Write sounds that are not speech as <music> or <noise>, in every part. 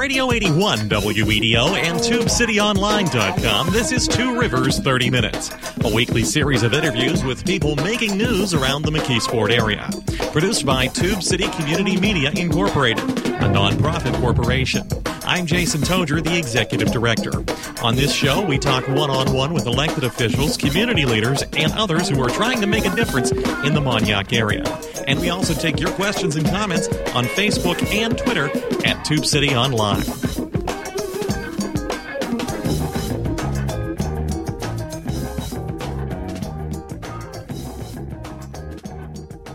Radio 81 WEDO and TubeCityOnline.com, this is Two Rivers 30 Minutes, a weekly series of interviews with people making news around the McKeesport area. Produced by Tube City Community Media Incorporated, a nonprofit corporation. I'm Jason Togyer, the Executive Director. On this show, we talk one on one with elected officials, community leaders, and others who are trying to make a difference in the Mon-Yough area. And we also take your questions and comments on Facebook and Twitter at Tube City Online.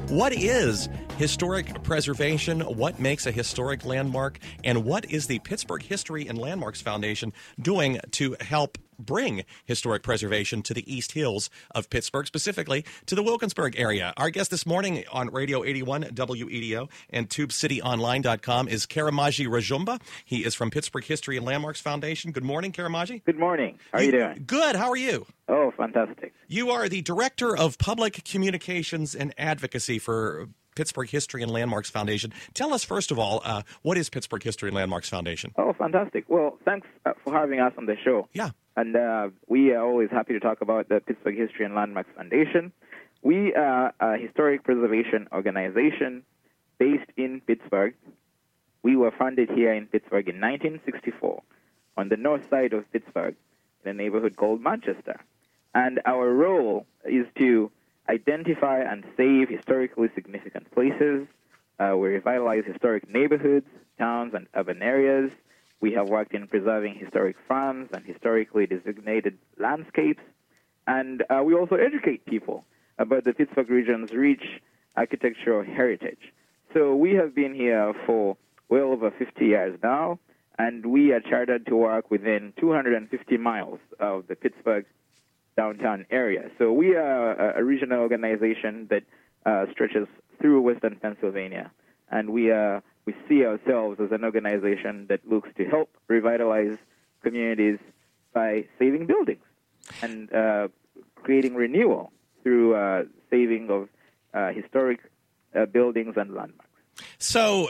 What is historic preservation? What makes a historic landmark? And what is the Pittsburgh History and Landmarks Foundation doing to help bring historic preservation to the East Hills of Pittsburgh, specifically to the Wilkinsburg area. Our guest this morning on Radio 81 WEDO and TubeCityOnline.com is Karamagi Rujumba. He is from Pittsburgh History and Landmarks Foundation. Good morning, Karamagi. Good morning. How are you, you doing? Good. How are you? Oh, fantastic. You are the Director of Public Communications and Advocacy for Pittsburgh History and Landmarks Foundation. Tell us, first of all, uh, what is Pittsburgh History and Landmarks Foundation? Oh, fantastic. Well, thanks uh, for having us on the show. Yeah. And uh, we are always happy to talk about the Pittsburgh History and Landmarks Foundation. We are a historic preservation organization based in Pittsburgh. We were founded here in Pittsburgh in 1964 on the north side of Pittsburgh in a neighborhood called Manchester. And our role is to identify and save historically significant places. Uh, we revitalize historic neighborhoods, towns, and urban areas. We have worked in preserving historic farms and historically designated landscapes. And uh, we also educate people about the Pittsburgh region's rich architectural heritage. So we have been here for well over 50 years now, and we are chartered to work within 250 miles of the Pittsburgh downtown area. So we are a, regional organization that uh, stretches through western Pennsylvania, and we uh, we see ourselves as an organization that looks to help revitalize communities by saving buildings and uh, creating renewal through uh, saving of uh, historic uh, buildings and landmarks. So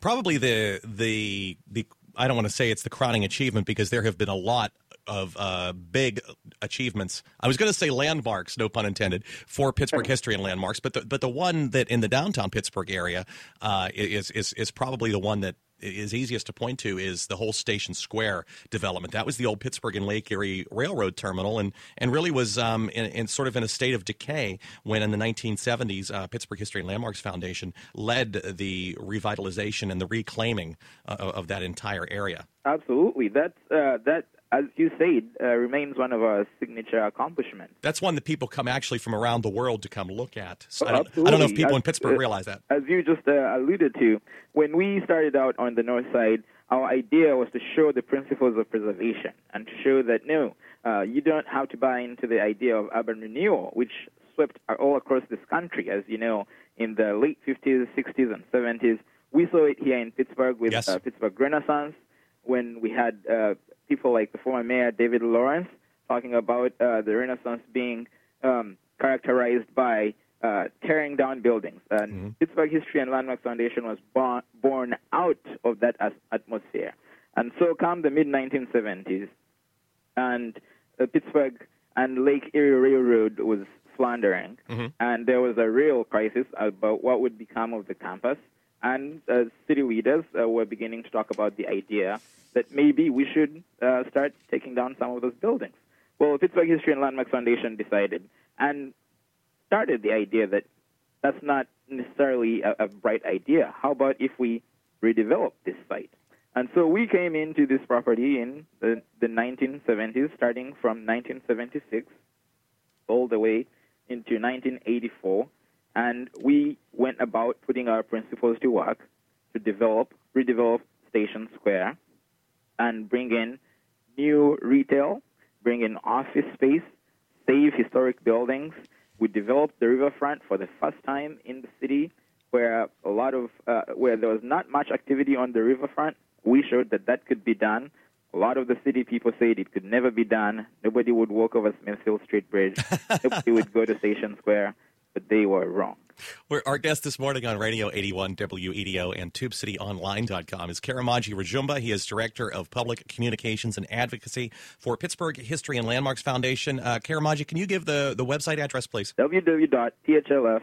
probably the the the I don't want to say it's the crowning achievement because there have been a lot of uh, big achievements. I was going to say landmarks, no pun intended, for Pittsburgh history and landmarks, but the, but the one that in the downtown Pittsburgh area uh, is is is probably the one that is easiest to point to is the whole Station Square development. That was the old Pittsburgh and Lake Erie Railroad terminal, and and really was um, in, in, sort of in a state of decay when in the 1970s uh, Pittsburgh History and Landmarks Foundation led the revitalization and the reclaiming uh, of that entire area. Absolutely, that's uh, that as you said, uh, remains one of our signature accomplishments. That's one that people come actually from around the world to come look at. So oh, I, don't, I, don't, know if people as, in Pittsburgh uh, realize that. As you just uh, alluded to, when we started out on the north side, our idea was to show the principles of preservation and to show that no, uh, you don't have to buy into the idea of urban renewal, which swept all across this country, as you know, in the late 50s, 60s, and 70s. We saw it here in Pittsburgh with yes. Uh, Pittsburgh Renaissance when we had uh, people like the former mayor David Lawrence talking about uh, the Renaissance being um, characterized by uh, tearing down buildings. And mm-hmm. Pittsburgh History and Landmarks Foundation was born, born out of that as- atmosphere. And so come the mid 1970s, and uh, Pittsburgh and Lake Erie Railroad was floundering, mm-hmm. and there was a real crisis about what would become of the campus. And uh, city leaders uh, were beginning to talk about the idea that maybe we should uh, start taking down some of those buildings. Well, Pittsburgh History and Landmarks Foundation decided and started the idea that that's not necessarily a, a bright idea. How about if we redevelop this site? And so we came into this property in the, the 1970s, starting from 1976 all the way into 1984, and we went about putting our principles to work to develop, redevelop Station Square, and bring in new retail, bring in office space, save historic buildings. We developed the riverfront for the first time in the city, where a lot of uh, where there was not much activity on the riverfront. We showed that that could be done. A lot of the city people said it could never be done. Nobody would walk over Smithfield Street Bridge. <laughs> Nobody would go to Station Square. But they were wrong. We're, our guest this morning on Radio 81 WEDO and TubeCityOnline.com is Karamagi Rujumba. He is Director of Public Communications and Advocacy for Pittsburgh History and Landmarks Foundation. Uh, Karamagi, can you give the, the website address, please? www.phlf.org.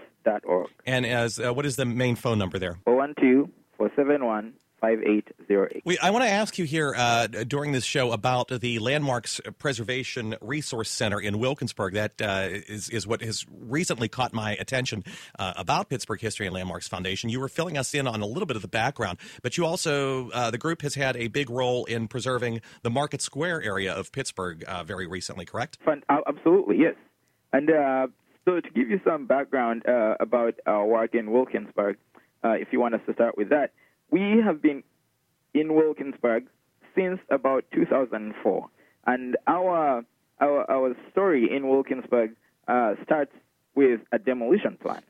And as uh, what is the main phone number there? 012 471 5808. We, I want to ask you here uh, during this show about the Landmarks Preservation Resource Center in Wilkinsburg. That uh, is is what has recently caught my attention uh, about Pittsburgh History and Landmarks Foundation. You were filling us in on a little bit of the background, but you also, uh, the group has had a big role in preserving the Market Square area of Pittsburgh uh, very recently, correct? Fun, absolutely, yes. And uh, so to give you some background about our work in Wilkinsburg, if you want us to start with that, we have been in Wilkinsburg since about 2004, and our our, our story in Wilkinsburg uh, starts with a demolition plan.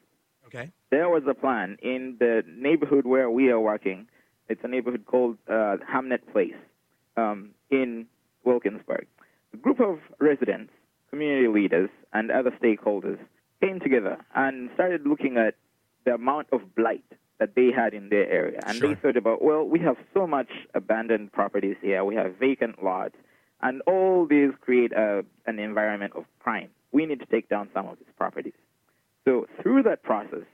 Okay. There was a plan in the neighborhood where we are working. It's a neighborhood called uh, Hamnett Place um, in Wilkinsburg. A group of residents, community leaders, and other stakeholders came together and started looking at the amount of blight that they had in their area. And sure. they thought about, well, we have so much abandoned properties here, we have vacant lots, and all these create a, an environment of crime. We need to take down some of these properties. So through that process,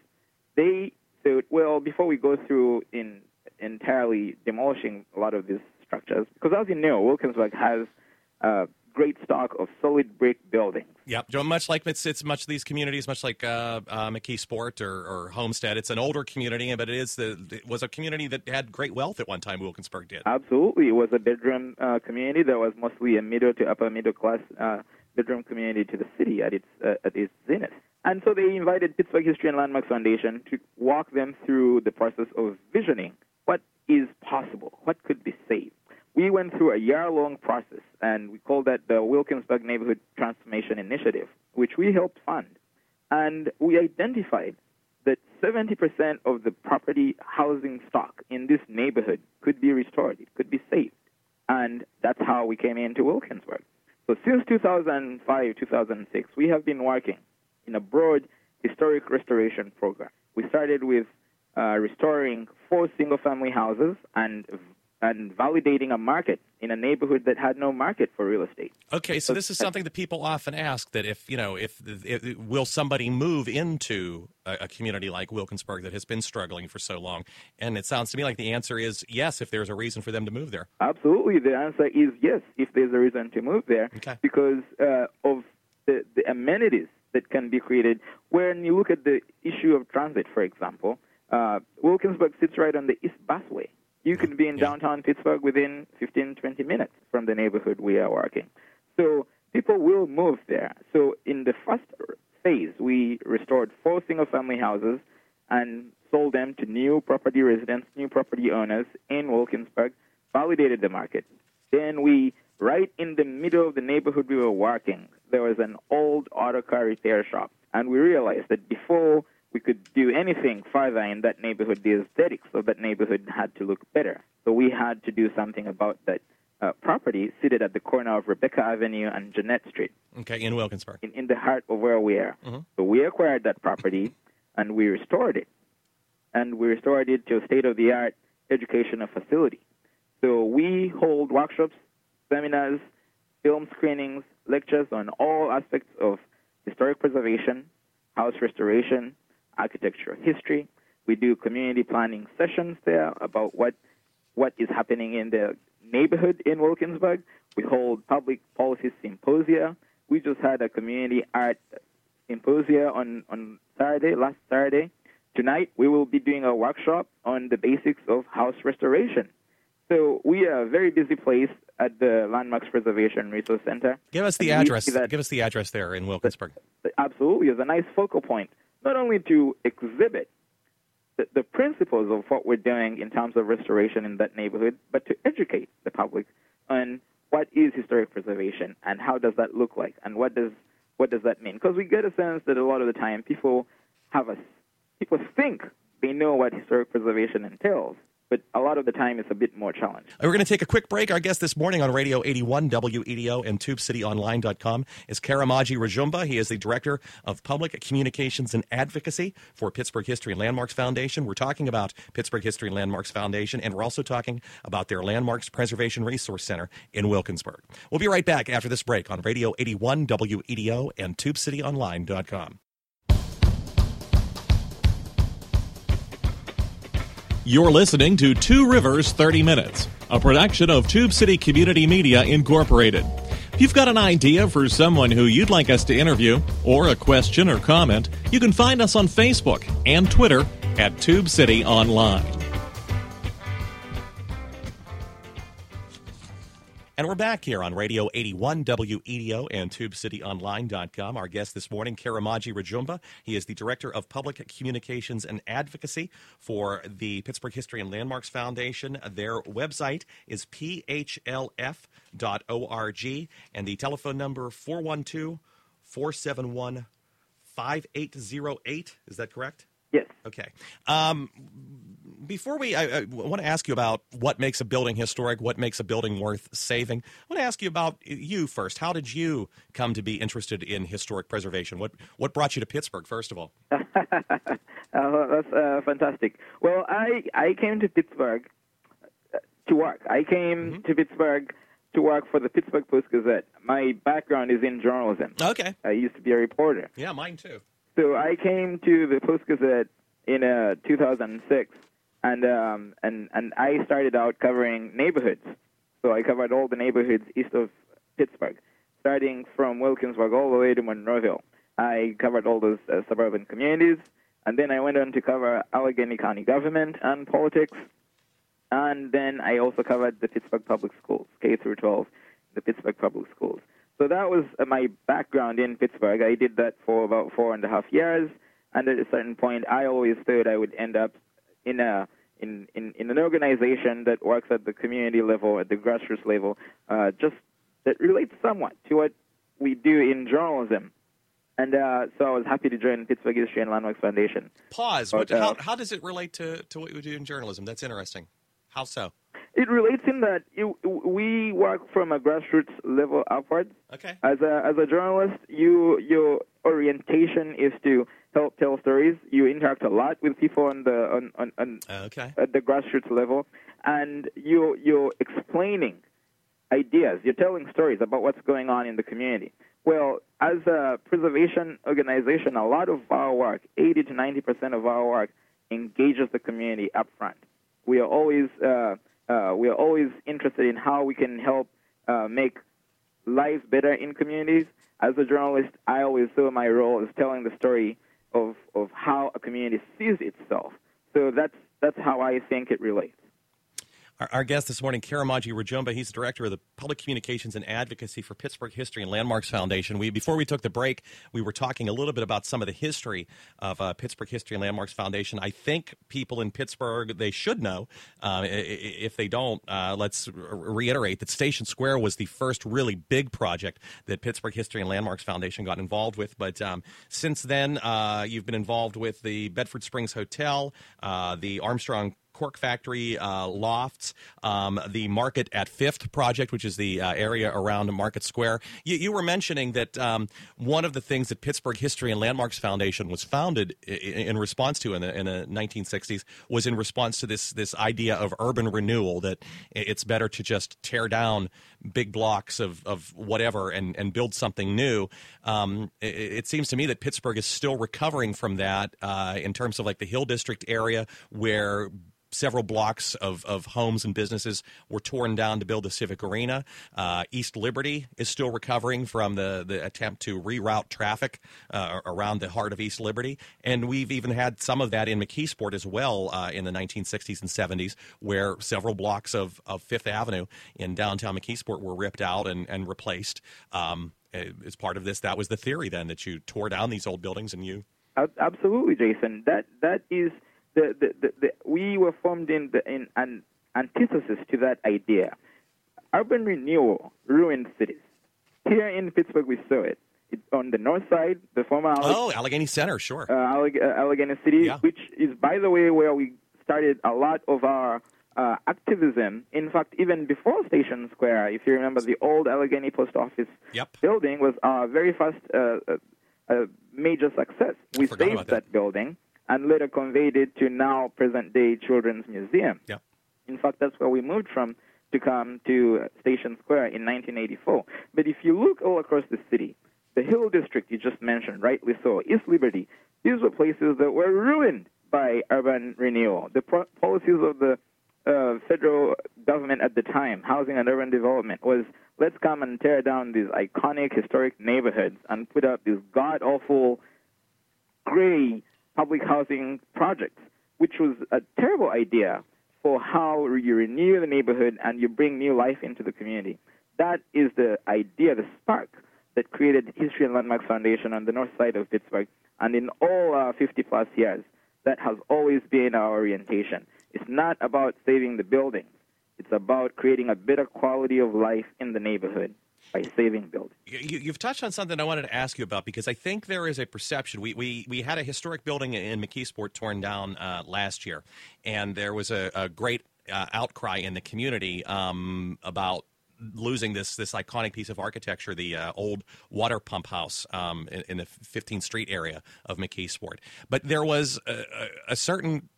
they thought, well, before we go through in entirely demolishing a lot of these structures, because as you know, Wilkinsburg has a great stock of solid brick buildings. Yep, much like it's, it's much of these communities, much like uh, uh, McKeesport or, or, Homestead. It's an older community, but it is the it was a community that had great wealth at one time. Wilkinsburg did. Absolutely, it was a bedroom uh, community that was mostly a middle to upper middle class uh, bedroom community to the city at its uh, at its zenith. And so they invited Pittsburgh History and Landmarks Foundation to walk them through the process of visioning what is possible, what could be saved we went through a year long process, and we called that the Wilkinsburg Neighborhood Transformation Initiative, which we helped fund. And we identified that 70% of the property housing stock in this neighborhood could be restored, it could be saved. And that's how we came into Wilkinsburg. So since 2005, 2006, we have been working in a broad historic restoration program. We started with uh, restoring four single family houses and and validating a market in a neighborhood that had no market for real estate. Okay, so this is something that people often ask that if, you know, if, if will somebody move into a, a, community like Wilkinsburg that has been struggling for so long? And it sounds to me like the answer is yes if there's a reason for them to move there. Absolutely. The answer is yes if there's a reason to move there okay. because uh, of the, the amenities that can be created. When you look at the issue of transit, for example, uh, Wilkinsburg sits right on the East Busway. You could be in yeah. downtown Pittsburgh within 15, 20 minutes from the neighborhood we are working. So people will move there. So in the first phase, we restored four single family houses and sold them to new property residents, new property owners in Wilkinsburg, validated the market. Then we, right in the middle of the neighborhood we were working, there was an old auto car repair shop. And we realized that before we could do anything further in that neighborhood, the aesthetics of that neighborhood had to look better. So we had to do something about that uh, property seated at the corner of Rebecca Avenue and Jeanette Street. Okay, in Wilkinsburg. In, in the heart of where we are. Mm-hmm. So we acquired that property <laughs> and we restored it. And we restored it to a state of the art educational facility. So we hold workshops, seminars, film screenings, lectures on all aspects of historic preservation, house restoration, architectural history. We do community planning sessions there about what what is happening in the neighborhood in Wilkinsburg. We hold public policy symposia. We just had a community art symposia on, on Saturday, last Saturday. Tonight, we will be doing a workshop on the basics of house restoration. So we are a very busy place at the Landmarks Preservation Resource Center. Give us the address. Give us the address there in Wilkinsburg. Absolutely, it's a nice focal point not only to exhibit the, the, principles of what we're doing in terms of restoration in that neighborhood, but to educate the public on what is historic preservation and how does that look like and what does what does that mean? Because we get a sense that a lot of the time people have a people think they know what historic preservation entails, but a lot of the time it's a bit more challenging. We're going to take a quick break. Our guest this morning on Radio 81 WEDO and TubeCityOnline.com is Karamagi Rujumba. He is the Director of Public Communications and Advocacy for Pittsburgh History and Landmarks Foundation. We're talking about Pittsburgh History and Landmarks Foundation, and we're also talking about their Landmarks Preservation Resource Center in Wilkinsburg. We'll be right back after this break on Radio 81 WEDO and TubeCityOnline.com. You're listening to Two Rivers 30 Minutes, a production of Tube City Community Media Incorporated. If you've got an idea for someone who you'd like us to interview, or a question or comment, you can find us on Facebook and Twitter at Tube City Online. And we're back here on Radio 81 WEDO and TubeCityOnline.com. Our guest this morning, Karamagi Rujumba. He is the Director of Public Communications and Advocacy for the Pittsburgh History and Landmarks Foundation. Their website is phlf.org, and the telephone number 412 471 5808. Is that correct? Yes. Okay. Um, before we, I, I want to ask you about what makes a building historic, what makes a building worth saving. I want to ask you about you first. How did you come to be interested in historic preservation? What what brought you to Pittsburgh, first of all? uh, <laughs> that's uh, fantastic. Well, I I came to Pittsburgh uh, to work. I came mm-hmm. to Pittsburgh to work for the Pittsburgh Post Gazette. My background is in journalism. Okay. I used to be a reporter. Yeah, mine too. So I came to the Post Gazette in uh, 2006, and um, and and I started out covering neighborhoods. So I covered all the neighborhoods east of Pittsburgh, starting from Wilkinsburg all the way to Monroeville. I covered all those uh, suburban communities, and then I went on to cover Allegheny County government and politics, and then I also covered the Pittsburgh Public Schools, K through 12, the Pittsburgh Public Schools. So that was uh, my background in Pittsburgh. I did that for about four and a half years, and at a certain point, I always thought I would end up in a in, in, in an organization that works at the community level, at the grassroots level, uh, just that relates somewhat to what we do in journalism. And uh, so I was happy to join Pittsburgh History and Landmarks Foundation. Pause. But, what, uh, how, how does it relate to, to what we do in journalism? That's interesting. How so? It relates in that it, we work from a grassroots level upwards. Okay. As a as a journalist, you your orientation is to help tell stories. You interact a lot with people on the on, on, on okay. at the grassroots level, and you you're explaining ideas. You're telling stories about what's going on in the community. Well, as a preservation organization, a lot of our work, 80 to 90 percent of our work, engages the community up front. We are always uh, uh, we are always interested in how we can help uh, make life better in communities. As a journalist, I always saw my role as telling the story of, of how a community sees itself. So that's, that's how I think it relates. Our, our, guest this morning, Karamagi Rujumba, he's the director of the Public Communications and Advocacy for Pittsburgh History and Landmarks Foundation. We before we took the break, we were talking a little bit about some of the history of uh, Pittsburgh History and Landmarks Foundation. I think people in Pittsburgh they should know. Uh, if they don't, uh, let's reiterate that Station Square was the first really big project that Pittsburgh History and Landmarks Foundation got involved with. But um, since then, uh, you've been involved with the Bedford Springs Hotel, uh, the Armstrong Cork Factory uh, lofts, um, the Market at Fifth project, which is the uh, area around Market Square. You, you were mentioning that um, one of the things that Pittsburgh History and Landmarks Foundation was founded in, in response to in the, in the 1960s was in response to this this idea of urban renewal that it's better to just tear down big blocks of, of whatever and, and build something new. Um, it, it, seems to me that Pittsburgh is still recovering from that uh, in terms of like the Hill District area where several blocks of, of homes and businesses were torn down to build the Civic Arena. Uh, East Liberty is still recovering from the, the attempt to reroute traffic uh, around the heart of East Liberty. And we've even had some of that in McKeesport as well uh, in the 1960s and 70s, where several blocks of, of Fifth Avenue in downtown McKeesport were ripped out and, and replaced. Um, as part of this, that was the theory then that you tore down these old buildings and you. Absolutely, Jason. That that is the, the, the, the, we were formed in, the, in an antithesis to that idea. Urban renewal ruined cities. Here in Pittsburgh, we saw it. It's on the north side, the former Alleg- oh Allegheny Center, sure, uh, Alleg- uh, Allegheny City, yeah. which is, by the way, where we started a lot of our uh, activism. In fact, even before Station Square, if you remember, the old Allegheny Post Office Yep. building was our very first uh, uh, major success. We saved about that. building and later conveyed it to now present day Children's Museum. Yep. In fact, that's where we moved from to come to Station Square in 1984. But if you look all across the city, the Hill District you just mentioned, rightly so, East Liberty, these were places that were ruined by urban renewal. The pro- policies of the uh, federal government at the time, housing and urban development, was let's come and tear down these iconic historic neighborhoods and put up these god awful gray public housing projects, which was a terrible idea for how you renew the neighborhood and you bring new life into the community. That is the idea, the spark that created History and Landmarks Foundation on the north side of Pittsburgh. And in all uh, 50 plus years, that has always been our orientation. It's not about saving the buildings. It's about creating a better quality of life in the neighborhood by saving buildings. You, you've touched on something I wanted to ask you about because I think there is a perception. We we, we had a historic building in McKeesport torn down uh, last year, and there was a, a great uh, outcry in the community um, about losing this this iconic piece of architecture, the uh, old water pump house um, in, in the 15th Street area of McKeesport. But there was a, a, a certain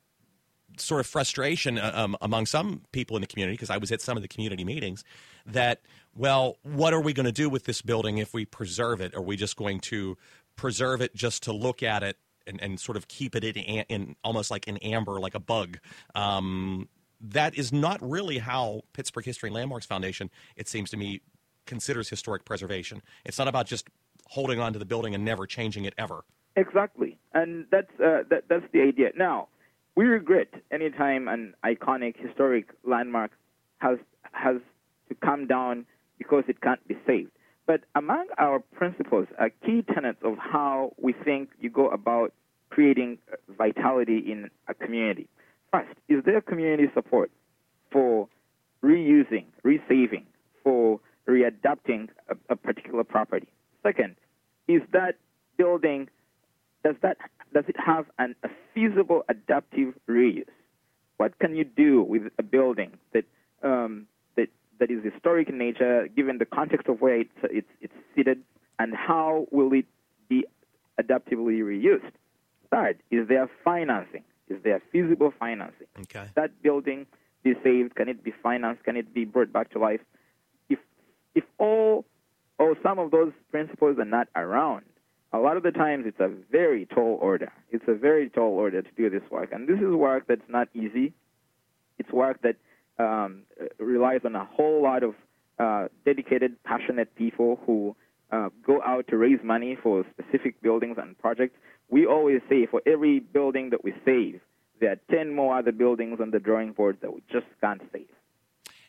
sort of frustration uh, um, among some people in the community because I was at some of the community meetings that well what are we going to do with this building if we preserve it? Are we just going to preserve it just to look at it and, and sort of keep it in, in almost like in amber like a bug? Um, that is not really how Pittsburgh History and Landmarks Foundation it seems to me considers historic preservation. It's not about just holding on to the building and never changing it ever. Exactly, and that's uh, that, that's the idea. Now, we regret any time an iconic historic landmark has has to come down because it can't be saved. But among our principles are key tenets of how we think you go about creating vitality in a community. First, is there community support for reusing, resaving, for readapting a, a particular property? Second, is that building does that does it have an, a feasible adaptive reuse? What can you do with a building that um, that that is historic in nature, given the context of where it's it's, it's seated, and how will it be adaptively reused? Third, is there financing? Is there feasible financing? okay That building be saved? Can it be financed? Can it be brought back to life? If if all or some of those principles are not around, a lot of the times it's a very tall order. It's a very tall order to do this work, and this is work that's not easy. It's work that um, relies on a whole lot of uh, dedicated, passionate people who uh, go out to raise money for specific buildings and projects. We always say for every building that we save, there are 10 more other buildings on the drawing board that we just can't save.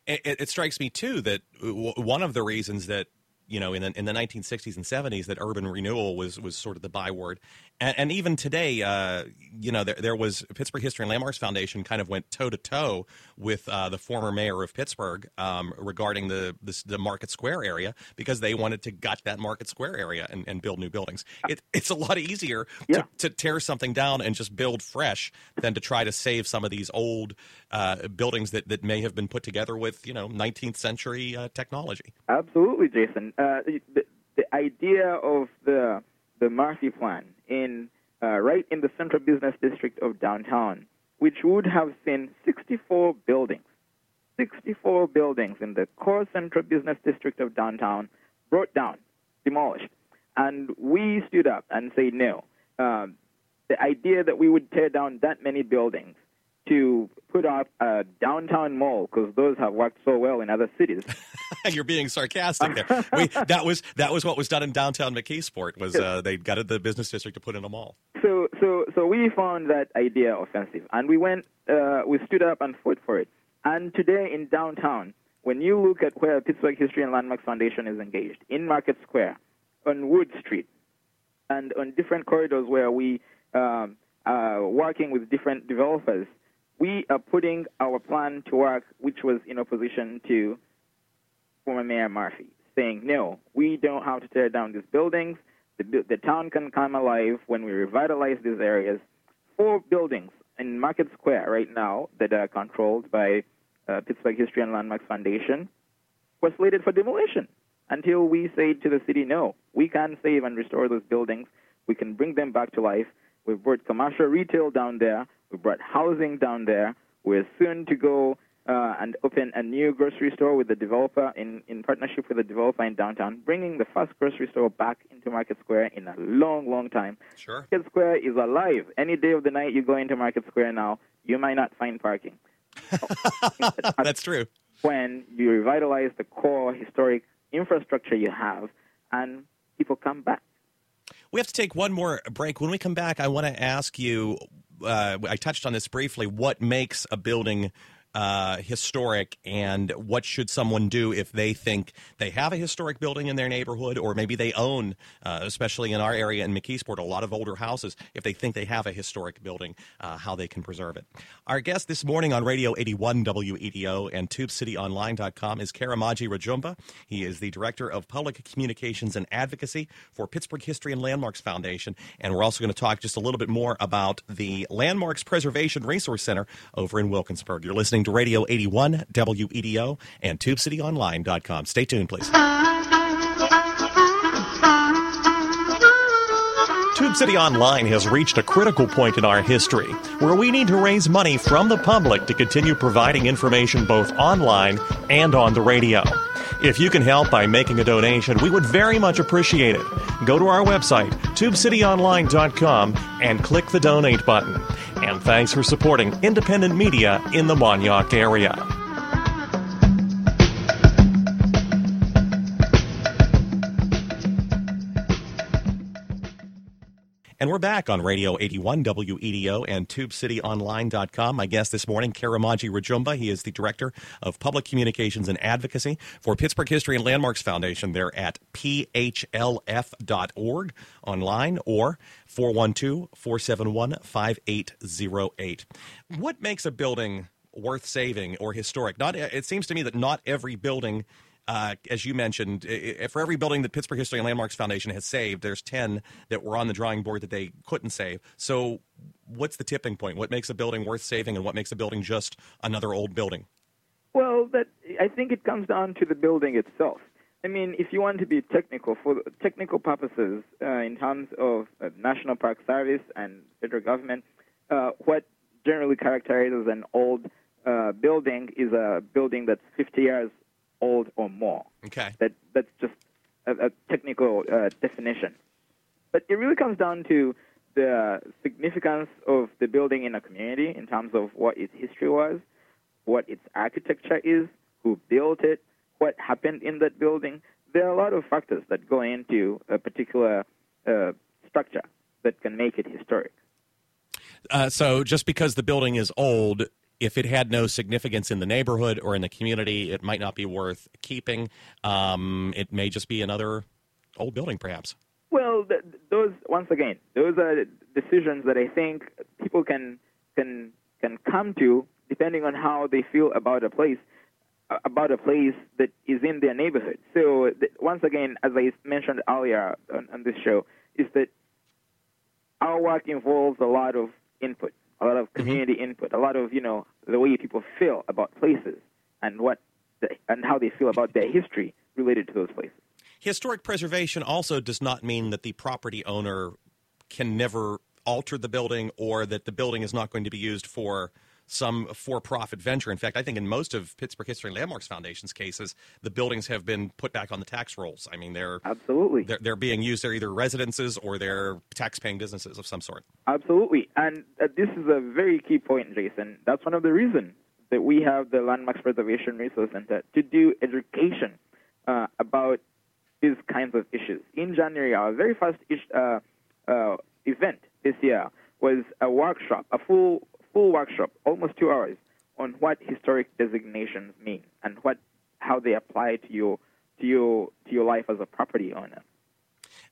It, it, strikes me too that one of the reasons that you know in the, in the 1960s and 70s that urban renewal was was sort of the byword, and, and even today, uh, you know, there, there was Pittsburgh History and Landmarks Foundation kind of went toe to toe with uh, the former mayor of Pittsburgh um, regarding the this, the Market Square area because they wanted to gut that Market Square area and, and build new buildings. It, it's a lot easier Yeah. to, to tear something down and just build fresh than to try to save some of these old uh, buildings that, that may have been put together with you know 19th century uh, technology. Absolutely, Jason. Uh, the, the idea of the the Murphy plan in uh, right in the central business district of downtown, which would have seen 64 buildings, 64 buildings in the core central business district of downtown, brought down, demolished, and we stood up and said no. Um, the idea that we would tear down that many buildings to put up a downtown mall because those have worked so well in other cities. <laughs> You're being sarcastic there. <laughs> We, that was that was what was done in downtown McKeesport. Was uh, they gutted the business district to put in a mall? so so so we found that idea offensive and we went uh, we stood up and fought for it and today in downtown when you look at where pittsburgh history and landmarks foundation is engaged in market square on wood street and on different corridors where we um, are working with different developers we are putting our plan to work which was in opposition to former mayor murphy saying no we don't have to tear down these buildings the, the town can come alive when we revitalize these areas. Four buildings in Market Square right now that are controlled by uh, Pittsburgh History and Landmarks Foundation were slated for demolition until we say to the city, no, we can save and restore those buildings. We can bring them back to life. We've brought commercial retail down there. We brought housing down there. We're soon to go uh, and open a new grocery store with the developer in, in partnership with the developer in downtown, bringing the first grocery store back into Market Square in a long, long time. Sure. Market Square is alive. Any day of the night you go into Market Square now, you might not find parking. <laughs> That's true. When you revitalize the core historic infrastructure you have and people come back. We have to take one more break. When we come back, I want to ask you. Uh, I touched on this briefly. What makes a building uh, historic and what should someone do if they think they have a historic building in their neighborhood or maybe they own, uh, especially in our area in McKeesport, a lot of older houses, if they think they have a historic building, uh, how they can preserve it. Our guest this morning on Radio 81 WEDO and TubeCityOnline.com is Karamagi Rujumba. He is the Director of Public Communications and Advocacy for Pittsburgh History and Landmarks Foundation. And we're also going to talk just a little bit more about the Landmarks Preservation Resource Center over in Wilkinsburg. You're listening to Radio 81 WEDO and TubeCityOnline.com. Stay tuned, please. Uh, Tube City Online has reached a critical point in our history where we need to raise money from the public to continue providing information both online and on the radio. If you can help by making a donation, we would very much appreciate it. Go to our website, tubecityonline.com, and click the donate button. And thanks for supporting independent media in the Mon-Yough area. And we're back on Radio 81 WEDO and TubeCityOnline.com. My guest this morning, Karamagi Rujumba. He is the Director of Public Communications and Advocacy for Pittsburgh History and Landmarks Foundation. They're at phlf.org online or 412 471 5808. What makes a building worth saving or historic? Not, it seems to me that not every building uh, as you mentioned, for every building that Pittsburgh History and Landmarks Foundation has saved, there's 10 that were on the drawing board that they couldn't save. So, what's the tipping point? What makes a building worth saving, and what makes a building just another old building? Well, that I think it comes down to the building itself. I mean, if you want to be technical, for technical purposes, uh, in terms of uh, National Park Service and federal government, uh, what generally characterizes an old uh, building is a building that's 50 years old or more. Okay. That that's just a, a technical uh, definition. But it really comes down to the significance of the building in a community in terms of what its history was, what its architecture is, who built it, what happened in that building. There are a lot of factors that go into a particular uh, structure that can make it historic. Uh, so just because the building is old if it had no significance in the neighborhood or in the community, it might not be worth keeping. Um, it may just be another old building, perhaps. Well, th- those once again, those are decisions that I think people can can can come to depending on how they feel about a place about a place that is in their neighborhood. So th- once again, as I mentioned earlier on, on this show, is that our work involves a lot of input a lot of mm-hmm. community mm-hmm. input, a lot of you know the way people feel about places and what the, and how they feel about their history related to those places. Historic preservation also does not mean that the property owner can never alter the building or that the building is not going to be used for some for-profit venture. In fact, I think in most of Pittsburgh History and Landmarks Foundation's cases, the buildings have been put back on the tax rolls. I mean, they're absolutely they're, they're being used. They're either residences or they're tax-paying businesses of some sort. Absolutely, and uh, this is a very key point, Jason. That's one of the reasons that we have the Landmarks Preservation Resource Center to do education uh, about these kinds of issues. In January, our very first ish, uh, uh event this year was a workshop, a full full workshop, almost two hours, on what historic designations mean and what how they apply to your to your to your life as a property owner.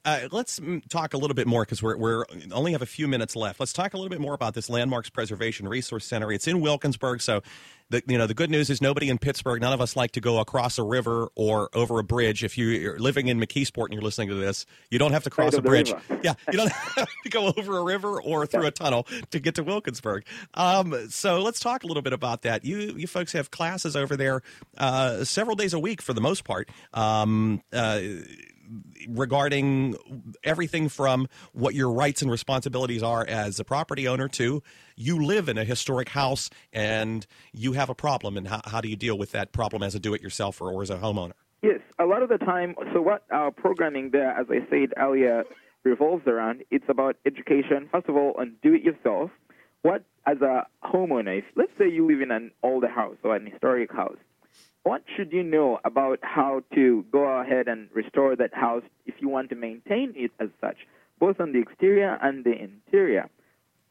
Uh, let's talk a little bit more because we're, we're only have a few minutes left. Let's talk a little bit more about this Landmarks Preservation Resource Center. It's in Wilkinsburg, so the you know the good news is nobody in Pittsburgh. None of us like to go across a river or over a bridge. If you're living in McKeesport and you're listening to this, you don't have to cross a bridge. river. yeah, you don't <laughs> have to go over a river or through a tunnel to get to Wilkinsburg. Um, so let's talk a little bit about that. You you folks have classes over there uh, several days a week for the most part. Um, uh, regarding everything from what your rights and responsibilities are as a property owner to you live in a historic house and you have a problem and how, how do you deal with that problem as a do-it-yourselfer or as a homeowner Yes, a lot of the time. So, what our programming there, as I said earlier, revolves around, it's about education, first of all, on do it yourself. What, as a homeowner, if let's say you live in an older house or an historic house, what should you know about how to go ahead and restore that house if you want to maintain it as such, both on the exterior and the interior?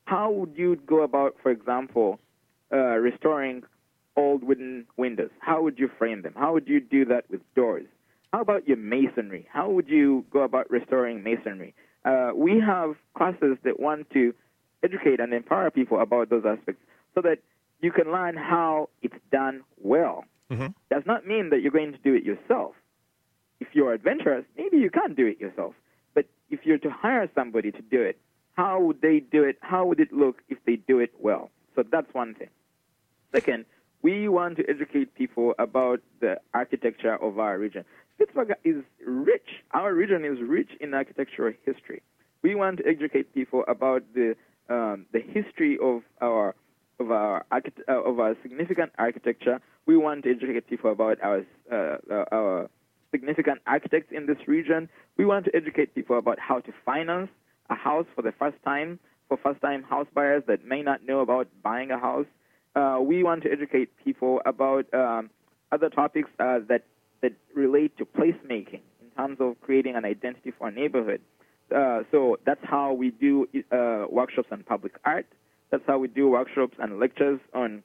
How would you go about, for example, uh, restoring old wooden windows? How would you frame them? How would you do that with doors? How about your masonry? How would you go about restoring masonry? Uh, we have classes that want to educate and empower people about those aspects so that you can learn how it's done well. Mhm. Does not mean that you're going to do it yourself. If you're adventurous, maybe you can't do it yourself. But if you're to hire somebody to do it, how would they do it? How would it look if they do it well? So that's one thing. Second, we want to educate people about the architecture of our region. Pittsburgh is rich. Our region is rich in architectural history. We want to educate people about the um, the history of our of our archit- uh, of our significant architecture. We want to educate people about our uh, uh, our significant architects in this region. We want to educate people about how to finance a house for the first time for first time house buyers that may not know about buying a house. Uh, we want to educate people about um, other topics uh, that that relate to placemaking in terms of creating an identity for a neighborhood. Uh, so that's how we do workshops on public art. That's how we do workshops and lectures on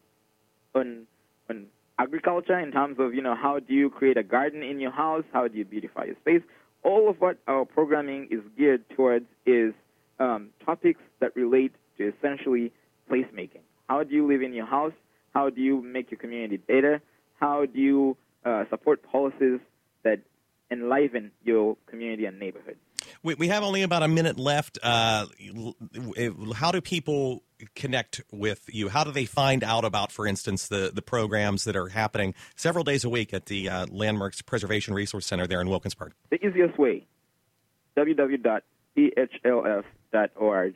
on on agriculture in terms of you know how do you create a garden in your house, how do you beautify your space. All of what our programming is geared towards is um, topics that relate to essentially placemaking. How do you live in your house? How do you make your community better? How do you uh, support policies that enliven your community and neighborhood? we, we have only about a minute left uh, how do people connect with you how do they find out about for instance the, the programs that are happening several days a week at the uh, landmarks preservation resource center there in wilkinsburg The easiest way, www.phlf.org.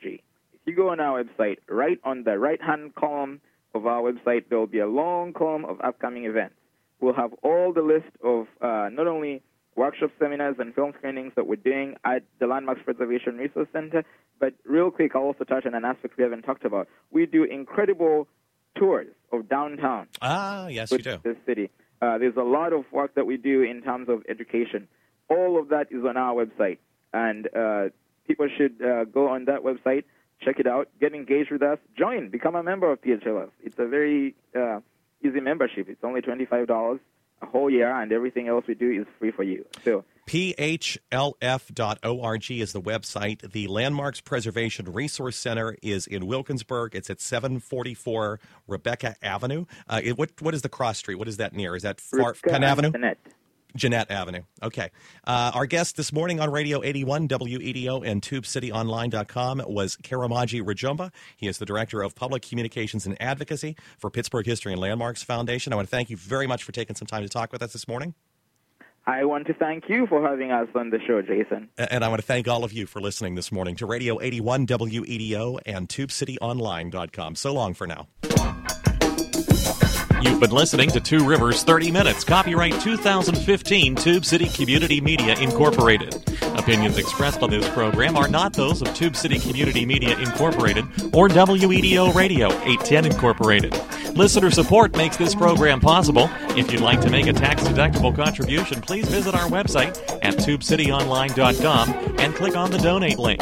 If you go on our website, right on the right-hand column of our website, there will be a long column of upcoming events. We'll have all the list of uh, not only workshop seminars and film screenings that we're doing at the Landmarks Preservation Resource Center, but real quick, I'll also touch on an aspect we haven't talked about. We do incredible tours of downtown ah yes you do this city. Uh, there's a lot of work that we do in terms of education. All of that is on our website, and uh, people should uh, go on that website, check it out, get engaged with us, join, become a member of PHLF. It's a very uh, easy membership. It's only twenty-five dollars a whole year, and everything else we do is free for you. So phlf.org is the website. The Landmarks Preservation Resource Center is in Wilkinsburg. It's at 744 Rebecca Avenue. Uh, it, what what is the cross street? What is that near? Is that far, Penn Avenue? Jeanette Avenue. Okay. Uh, our guest this morning on Radio 81 WEDO and TubeCityOnline.com was Karamagi Rujumba. He is the Director of Public Communications and Advocacy for Pittsburgh History and Landmarks Foundation. I want to thank you very much for taking some time to talk with us this morning. I want to thank you for having us on the show, Jason. And I want to thank all of you for listening this morning to Radio 81 WEDO and TubeCityOnline.com. So long for now. You've been listening to Two Rivers 30 Minutes, copyright 2015 Tube City Community Media Incorporated. Opinions expressed on this program are not those of Tube City Community Media Incorporated or WEDO Radio 810 Incorporated. Listener support makes this program possible. If you'd like to make a tax deductible contribution, please visit our website at tubecityonline.com and click on the donate link.